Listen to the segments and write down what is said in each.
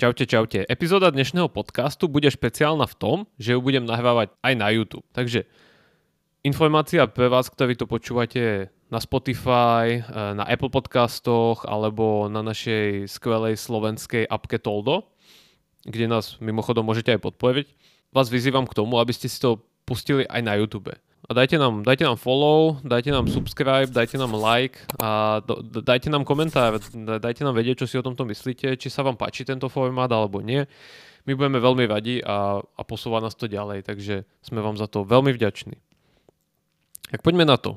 Čaute, čaute. Epizóda dnešného podcastu bude špeciálna v tom, že ju budem nahrávať aj na YouTube. Takže informácia pre vás, ktorí to počúvate na Spotify, eh, na Apple podcastoch alebo na našej skvelej slovenskej appke Toldo, kde nás mimochodom môžete aj podporiť. Vás vyzývam k tomu, aby ste si to pustili aj na YouTube a dajte nám, dajte nám follow, dajte nám subscribe, dajte nám like a do, dajte nám komentár, dajte nám vedieť, čo si o tomto myslíte, či sa vám páči tento formát alebo nie. My budeme veľmi radi a, a posúva nás to ďalej, takže sme vám za to veľmi vďační. Tak poďme na to.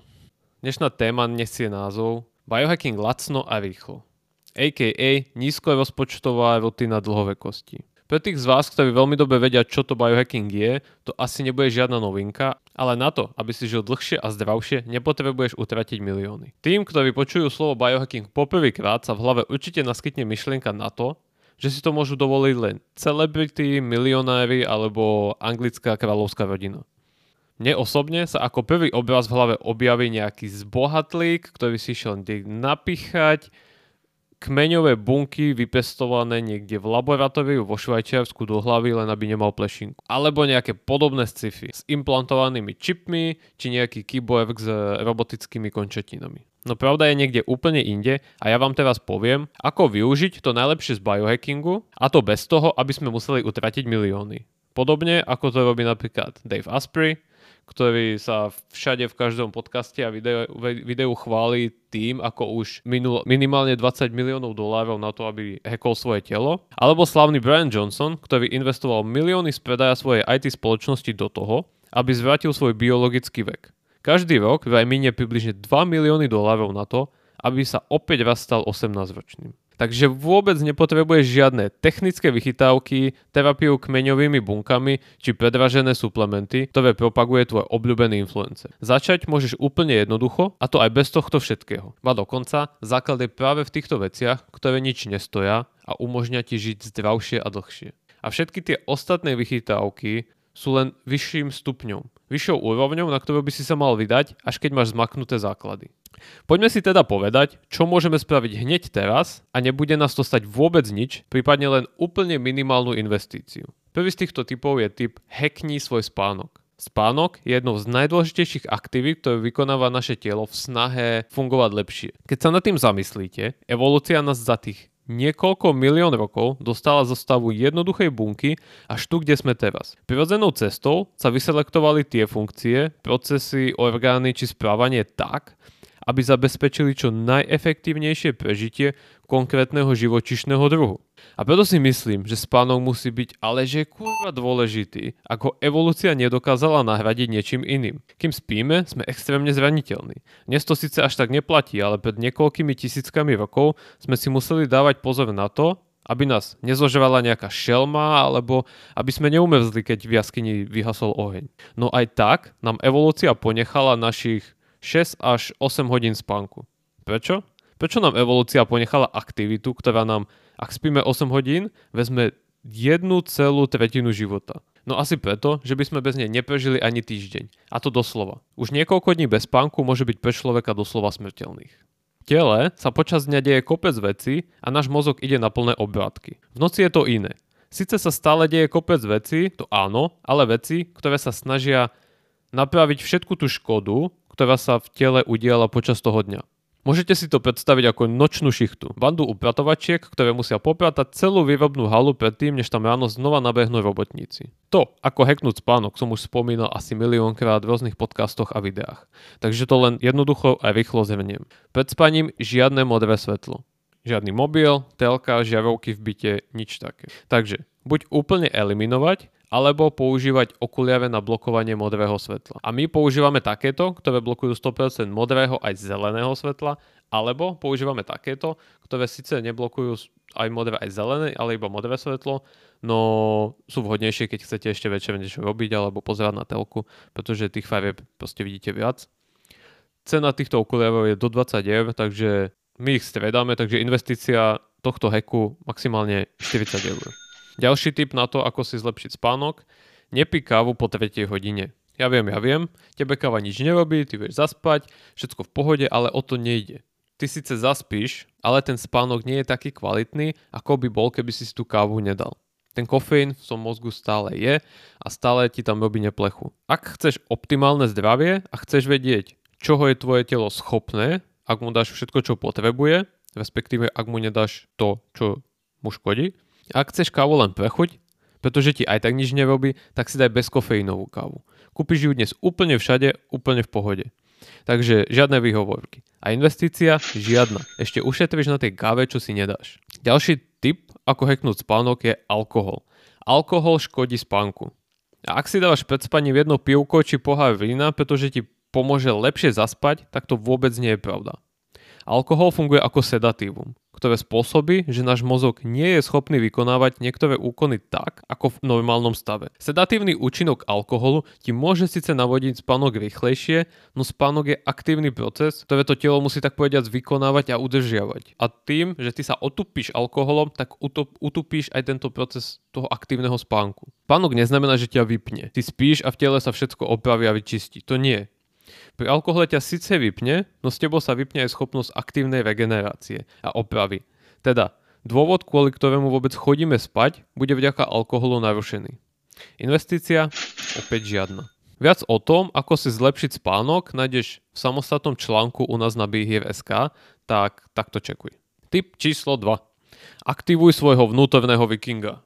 Dnešná téma nesie názov Biohacking lacno a rýchlo. A.k.a. nízko rozpočtová rutina dlhovekosti. Pre tých z vás, ktorí veľmi dobre vedia, čo to biohacking je, to asi nebude žiadna novinka, ale na to, aby si žil dlhšie a zdravšie, nepotrebuješ utratiť milióny. Tým, ktorí počujú slovo biohacking poprvýkrát, sa v hlave určite naskytne myšlienka na to, že si to môžu dovoliť len celebrity, milionári alebo anglická kráľovská rodina. Mne osobne sa ako prvý obraz v hlave objaví nejaký zbohatlík, ktorý si išiel napichať, kmeňové bunky vypestované niekde v laboratóriu vo Švajčiarsku do hlavy, len aby nemal plešinku. Alebo nejaké podobné sci-fi s implantovanými čipmi, či nejaký keyboard s robotickými končetinami. No pravda je niekde úplne inde a ja vám teraz poviem, ako využiť to najlepšie z biohackingu a to bez toho, aby sme museli utratiť milióny. Podobne ako to robí napríklad Dave Asprey, ktorý sa všade v každom podcaste a videu, videu chváli tým, ako už minul, minimálne 20 miliónov dolárov na to, aby hackol svoje telo. Alebo slavný Brian Johnson, ktorý investoval milióny z predaja svojej IT spoločnosti do toho, aby zvrátil svoj biologický vek. Každý rok vraj minie približne 2 milióny dolárov na to, aby sa opäť raz stal 18-ročným. Takže vôbec nepotrebuješ žiadne technické vychytávky, terapiu kmeňovými bunkami či predražené suplementy, ktoré propaguje tvoj obľúbený influencer. Začať môžeš úplne jednoducho a to aj bez tohto všetkého. A dokonca základ je práve v týchto veciach, ktoré nič nestoja a umožňa ti žiť zdravšie a dlhšie. A všetky tie ostatné vychytávky sú len vyšším stupňom, vyššou úrovňou, na ktorú by si sa mal vydať, až keď máš zmaknuté základy. Poďme si teda povedať, čo môžeme spraviť hneď teraz a nebude nás to stať vôbec nič, prípadne len úplne minimálnu investíciu. Prvý z týchto typov je typ hackni svoj spánok. Spánok je jednou z najdôležitejších aktivít, ktoré vykonáva naše telo v snahe fungovať lepšie. Keď sa nad tým zamyslíte, evolúcia nás za tých niekoľko milión rokov dostala zo stavu jednoduchej bunky až tu, kde sme teraz. Prirodzenou cestou sa vyselektovali tie funkcie, procesy, orgány či správanie tak, aby zabezpečili čo najefektívnejšie prežitie konkrétneho živočišného druhu. A preto si myslím, že spánok musí byť ale že kurva dôležitý, ako evolúcia nedokázala nahradiť niečím iným. Kým spíme, sme extrémne zraniteľní. Dnes to síce až tak neplatí, ale pred niekoľkými tisíckami rokov sme si museli dávať pozor na to, aby nás nezožrala nejaká šelma, alebo aby sme neumrzli, keď v jaskyni vyhasol oheň. No aj tak nám evolúcia ponechala našich 6 až 8 hodín spánku. Prečo? Prečo nám evolúcia ponechala aktivitu, ktorá nám, ak spíme 8 hodín, vezme jednu celú tretinu života? No asi preto, že by sme bez nej neprežili ani týždeň. A to doslova. Už niekoľko dní bez spánku môže byť pre človeka doslova smrteľných. Tele sa počas dňa deje kopec vecí a náš mozog ide na plné obrátky. V noci je to iné. Sice sa stále deje kopec vecí, to áno, ale veci, ktoré sa snažia napraviť všetku tú škodu, ktorá sa v tele udiala počas toho dňa. Môžete si to predstaviť ako nočnú šichtu. Bandu upratovačiek, ktoré musia popratať celú výrobnú halu predtým, než tam ráno znova nabehnú robotníci. To, ako hacknúť spánok, som už spomínal asi miliónkrát v rôznych podcastoch a videách. Takže to len jednoducho a rýchlo zhrniem. Pred spaním žiadne modré svetlo. Žiadny mobil, telka, žiarovky v byte, nič také. Takže buď úplne eliminovať, alebo používať okuliare na blokovanie modrého svetla. A my používame takéto, ktoré blokujú 100% modrého aj zeleného svetla, alebo používame takéto, ktoré síce neblokujú aj modré, aj zelené, ale iba modré svetlo, no sú vhodnejšie, keď chcete ešte večer niečo robiť alebo pozerať na telku, pretože tých farieb proste vidíte viac. Cena týchto okuliarov je do 20 eur, takže my ich stredáme, takže investícia tohto heku maximálne 40 eur. Ďalší tip na to, ako si zlepšiť spánok, nepí kávu po 3 hodine. Ja viem, ja viem, tebe káva nič nerobí, ty vieš zaspať, všetko v pohode, ale o to nejde. Ty síce zaspíš, ale ten spánok nie je taký kvalitný, ako by bol, keby si si tú kávu nedal. Ten kofeín v tom mozgu stále je a stále ti tam robí neplechu. Ak chceš optimálne zdravie a chceš vedieť, čoho je tvoje telo schopné, ak mu dáš všetko, čo potrebuje, respektíve ak mu nedáš to, čo mu škodí. Ak chceš kávu len prechuť, pretože ti aj tak nič nerobí, tak si daj bezkofeínovú kávu. Kúpiš ju dnes úplne všade, úplne v pohode. Takže žiadne výhovorky. A investícia? Žiadna. Ešte ušetríš na tej káve, čo si nedáš. Ďalší tip, ako hacknúť spánok, je alkohol. Alkohol škodí spánku. A ak si dávaš pred spaním jedno pivko či pohár vína, pretože ti pomôže lepšie zaspať, tak to vôbec nie je pravda. Alkohol funguje ako sedatívum, ktoré spôsobí, že náš mozog nie je schopný vykonávať niektoré úkony tak, ako v normálnom stave. Sedatívny účinok alkoholu ti môže síce navodiť spánok rýchlejšie, no spánok je aktívny proces, ktoré to telo musí tak povediať vykonávať a udržiavať. A tým, že ty sa otupíš alkoholom, tak utupíš aj tento proces toho aktívneho spánku. Spánok neznamená, že ťa vypne. Ty spíš a v tele sa všetko opraví a vyčistí. To nie. Pri alkohole ťa síce vypne, no s tebou sa vypne aj schopnosť aktívnej regenerácie a opravy. Teda, dôvod, kvôli ktorému vôbec chodíme spať, bude vďaka alkoholu narušený. Investícia? Opäť žiadna. Viac o tom, ako si zlepšiť spánok, nájdeš v samostatnom článku u nás na BHIV.sk, tak takto čekuj. Tip číslo 2. Aktivuj svojho vnútorného vikinga.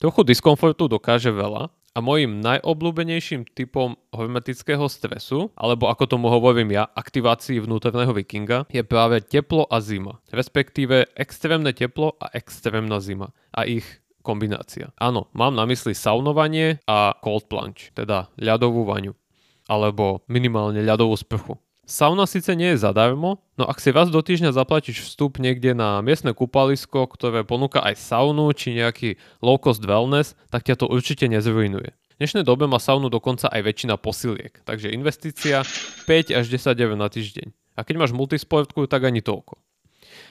Trochu diskomfortu dokáže veľa, a mojim najobľúbenejším typom hormetického stresu, alebo ako tomu hovorím ja, aktivácii vnútorného vikinga, je práve teplo a zima. Respektíve extrémne teplo a extrémna zima. A ich kombinácia. Áno, mám na mysli saunovanie a cold plunge, teda ľadovú vaňu. Alebo minimálne ľadovú sprchu. Sauna síce nie je zadarmo, no ak si raz do týždňa zaplatíš vstup niekde na miestne kúpalisko, ktoré ponúka aj saunu či nejaký low cost wellness, tak ťa to určite nezrujnuje. V dnešnej dobe má saunu dokonca aj väčšina posiliek, takže investícia 5 až 10 eur na týždeň. A keď máš multisportku, tak ani toľko.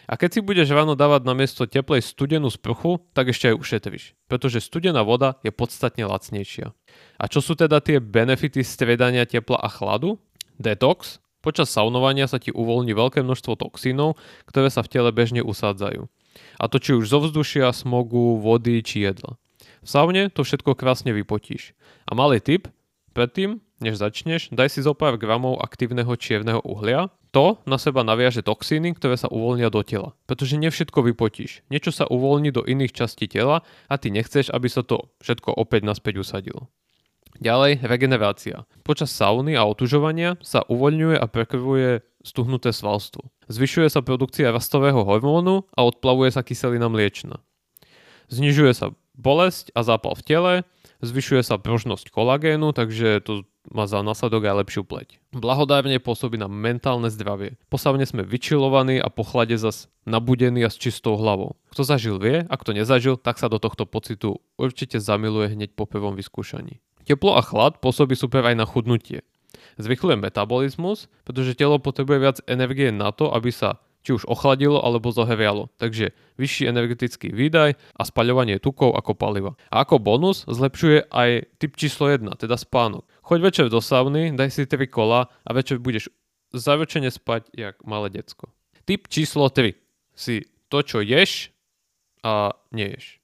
A keď si budeš ráno dávať na miesto teplej studenú sprchu, tak ešte aj ušetríš, pretože studená voda je podstatne lacnejšia. A čo sú teda tie benefity striedania tepla a chladu? Detox, Počas saunovania sa ti uvoľní veľké množstvo toxínov, ktoré sa v tele bežne usádzajú. A to či už zo vzdušia, smogu, vody či jedla. V saune to všetko krásne vypotíš. A malý tip, predtým, než začneš, daj si zo pár gramov aktívneho čierneho uhlia. To na seba naviaže toxíny, ktoré sa uvoľnia do tela. Pretože nevšetko vypotíš. Niečo sa uvoľní do iných častí tela a ty nechceš, aby sa to všetko opäť naspäť usadilo. Ďalej, regenerácia. Počas sauny a otužovania sa uvoľňuje a prekrvuje stuhnuté svalstvo. Zvyšuje sa produkcia rastového hormónu a odplavuje sa kyselina mliečna. Znižuje sa bolesť a zápal v tele, zvyšuje sa pružnosť kolagénu, takže to má za následok aj lepšiu pleť. Blahodárne pôsobí na mentálne zdravie. Posavne sme vyčilovaní a po chlade zas nabudení a s čistou hlavou. Kto zažil vie, ak to nezažil, tak sa do tohto pocitu určite zamiluje hneď po prvom vyskúšaní. Teplo a chlad pôsobí super aj na chudnutie. Zvychluje metabolizmus, pretože telo potrebuje viac energie na to, aby sa či už ochladilo alebo zohrialo. Takže vyšší energetický výdaj a spaľovanie tukov ako paliva. A ako bonus zlepšuje aj typ číslo 1, teda spánok. Choď večer do sauny, daj si 3 kola a večer budeš zaručene spať jak malé decko. Typ číslo 3 si to, čo ješ a neješ.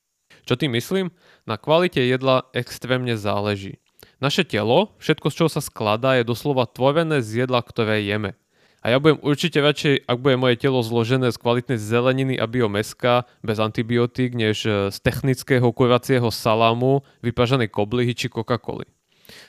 Čo tým myslím? Na kvalite jedla extrémne záleží. Naše telo, všetko z čoho sa skladá, je doslova tvorené z jedla, ktoré jeme. A ja budem určite radšej, ak bude moje telo zložené z kvalitnej zeleniny a biomeska bez antibiotík, než e, z technického kuracieho salámu, vypraženej koblihy či Coca-Coly.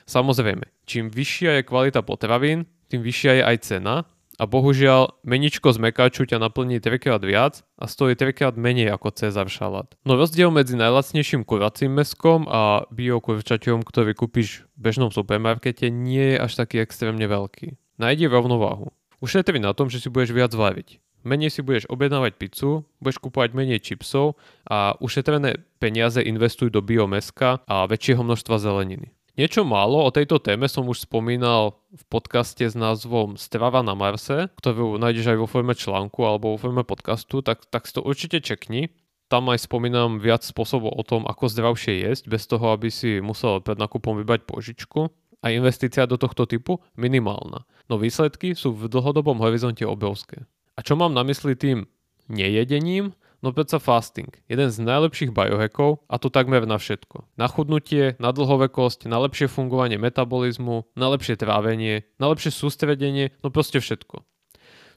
Samozrejme, čím vyššia je kvalita potravín, tým vyššia je aj cena a bohužiaľ, meničko z mekáču ťa naplní 3 krát viac a stojí 3 krát menej ako Cezar šalát. No rozdiel medzi najlacnejším kuracím meskom a bio kurčaťom, ktorý kúpiš v bežnom supermarkete, nie je až taký extrémne veľký. Najdi rovnováhu. Ušetri na tom, že si budeš viac variť. Menej si budeš objednávať pizzu, budeš kupovať menej čipsov a ušetrené peniaze investuj do biomeska a väčšieho množstva zeleniny. Niečo málo o tejto téme som už spomínal v podcaste s názvom Strava na Marse, ktorú nájdeš aj vo forme článku alebo vo forme podcastu, tak, tak si to určite čekni. Tam aj spomínam viac spôsobov o tom, ako zdravšie jesť, bez toho, aby si musel pred nakupom vybať požičku. A investícia do tohto typu minimálna, no výsledky sú v dlhodobom horizonte obrovské. A čo mám na mysli tým nejedením? No predsa fasting. Jeden z najlepších biohackov a to takmer na všetko. Na chudnutie, na dlhovekosť, na lepšie fungovanie metabolizmu, na lepšie trávenie, na lepšie sústredenie, no proste všetko.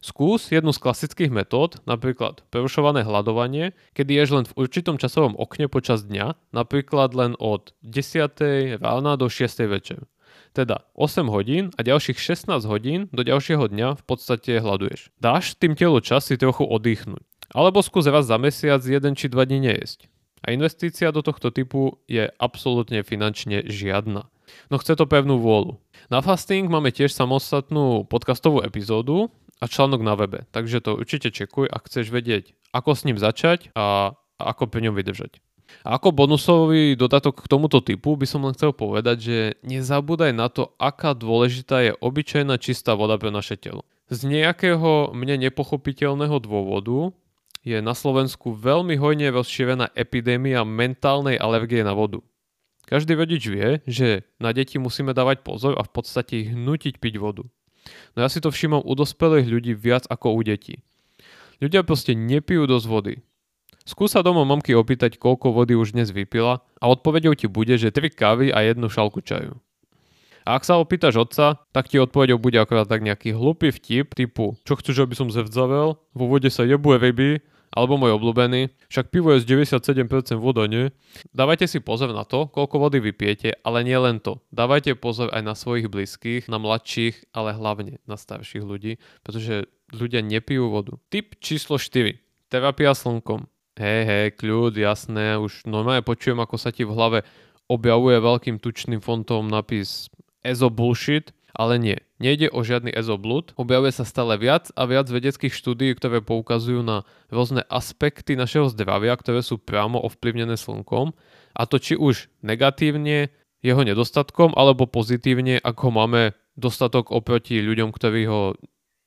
Skús jednu z klasických metód, napríklad prerušované hľadovanie, kedy ješ len v určitom časovom okne počas dňa, napríklad len od 10. rána do 6. večer. Teda 8 hodín a ďalších 16 hodín do ďalšieho dňa v podstate hľaduješ. Dáš tým telu čas si trochu oddychnúť. Alebo skús raz za mesiac jeden či dva dní nejesť. A investícia do tohto typu je absolútne finančne žiadna. No chce to pevnú vôľu. Na fasting máme tiež samostatnú podcastovú epizódu a článok na webe, takže to určite čekuj, ak chceš vedieť, ako s ním začať a ako pri ňom vydržať. A ako bonusový dodatok k tomuto typu by som len chcel povedať, že nezabúdaj na to, aká dôležitá je obyčajná čistá voda pre naše telo. Z nejakého mne nepochopiteľného dôvodu je na Slovensku veľmi hojne rozšírená epidémia mentálnej alergie na vodu. Každý rodič vie, že na deti musíme dávať pozor a v podstate ich nutiť piť vodu. No ja si to všímam u dospelých ľudí viac ako u detí. Ľudia proste nepijú dosť vody. Skúsa doma mamky opýtať, koľko vody už dnes vypila a odpovedou ti bude, že 3 kávy a jednu šalku čaju. A ak sa opýtaš otca, tak ti odpovedou bude akorát tak nejaký hlupý vtip typu čo chceš, aby som zevdzavel, vo vode sa jebuje ryby, alebo môj obľúbený, však pivo je z 97% voda, nie? Dávajte si pozor na to, koľko vody vypijete, ale nie len to. Dávajte pozor aj na svojich blízkych, na mladších, ale hlavne na starších ľudí, pretože ľudia nepijú vodu. Tip číslo 4. Terapia slnkom. Hej, hej, kľud, jasné, už normálne počujem, ako sa ti v hlave objavuje veľkým tučným fontom napis EZO bullshit, ale nie, nejde o žiadny ezoblud, objavuje sa stále viac a viac vedeckých štúdií, ktoré poukazujú na rôzne aspekty našeho zdravia, ktoré sú priamo ovplyvnené slnkom a to či už negatívne jeho nedostatkom alebo pozitívne, ak ho máme dostatok oproti ľuďom, ktorí ho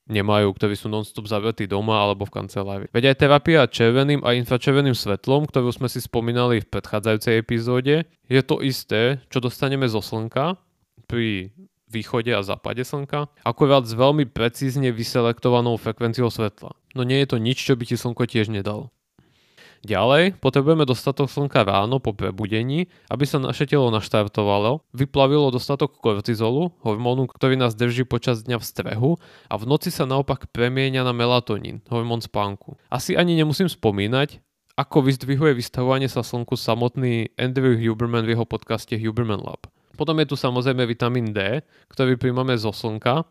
nemajú, ktorí sú non-stop zavretí doma alebo v kancelárii. Veď aj terapia červeným a infračerveným svetlom, ktorú sme si spomínali v predchádzajúcej epizóde, je to isté, čo dostaneme zo slnka pri východe a západe slnka, akorát s veľmi precízne vyselektovanou frekvenciou svetla. No nie je to nič, čo by ti slnko tiež nedalo. Ďalej, potrebujeme dostatok slnka ráno po prebudení, aby sa naše telo naštartovalo, vyplavilo dostatok kortizolu, hormónu, ktorý nás drží počas dňa v strehu a v noci sa naopak premieňa na melatonín, hormón spánku. Asi ani nemusím spomínať, ako vyzdvihuje vystavovanie sa slnku samotný Andrew Huberman v jeho podcaste Huberman Lab. Potom je tu samozrejme vitamín D, ktorý príjmame zo slnka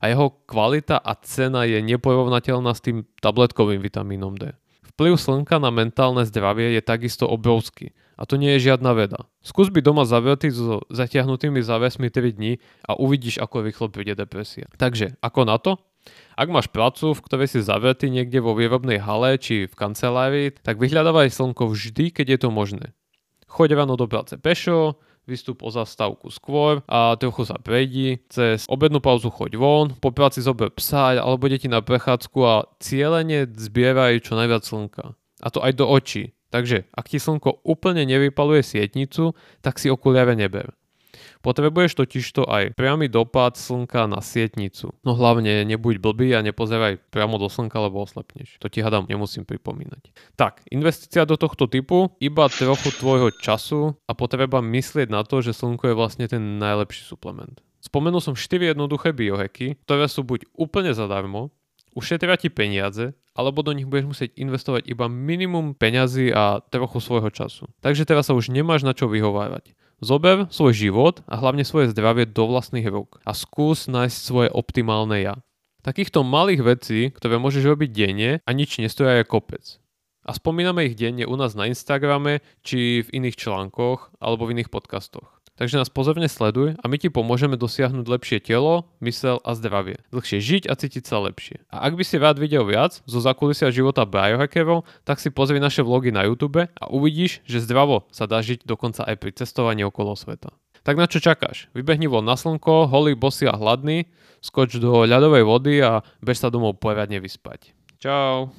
a jeho kvalita a cena je neporovnateľná s tým tabletkovým vitamínom D. Vplyv slnka na mentálne zdravie je takisto obrovský a to nie je žiadna veda. Skús byť doma zavretý so zatiahnutými závesmi 3 dní a uvidíš, ako rýchlo príde depresia. Takže, ako na to? Ak máš prácu, v ktorej si zavretý niekde vo výrobnej hale či v kancelárii, tak vyhľadávaj slnko vždy, keď je to možné. Choď ráno do práce pešo, vystup o zastávku skôr a trochu sa prejdi, cez obednú pauzu choď von, po práci zober psa alebo deti na prechádzku a cieľene zbieraj čo najviac slnka. A to aj do očí. Takže ak ti slnko úplne nevypaluje sietnicu, tak si okuliare neber. Potrebuješ totižto aj priamy dopad slnka na sietnicu. No hlavne nebuď blbý a nepozeraj priamo do slnka, lebo oslepneš. To ti hadám nemusím pripomínať. Tak, investícia do tohto typu, iba trochu tvojho času a potreba myslieť na to, že slnko je vlastne ten najlepší suplement. Spomenul som 4 jednoduché biohacky, ktoré sú buď úplne zadarmo, ušetria ti peniaze, alebo do nich budeš musieť investovať iba minimum peňazí a trochu svojho času. Takže teraz sa už nemáš na čo vyhovárať. Zober svoj život a hlavne svoje zdravie do vlastných rúk a skús nájsť svoje optimálne ja. Takýchto malých vecí, ktoré môžeš robiť denne a nič nestoja je kopec. A spomíname ich denne u nás na Instagrame či v iných článkoch alebo v iných podcastoch. Takže nás pozorne sleduj a my ti pomôžeme dosiahnuť lepšie telo, mysel a zdravie. Dlhšie žiť a cítiť sa lepšie. A ak by si rád videl viac zo zakulisia života biohackerov, tak si pozri naše vlogy na YouTube a uvidíš, že zdravo sa dá žiť dokonca aj pri cestovaní okolo sveta. Tak na čo čakáš? Vybehni von na slnko, holý, bosy a hladný, skoč do ľadovej vody a bež sa domov poriadne vyspať. Čau.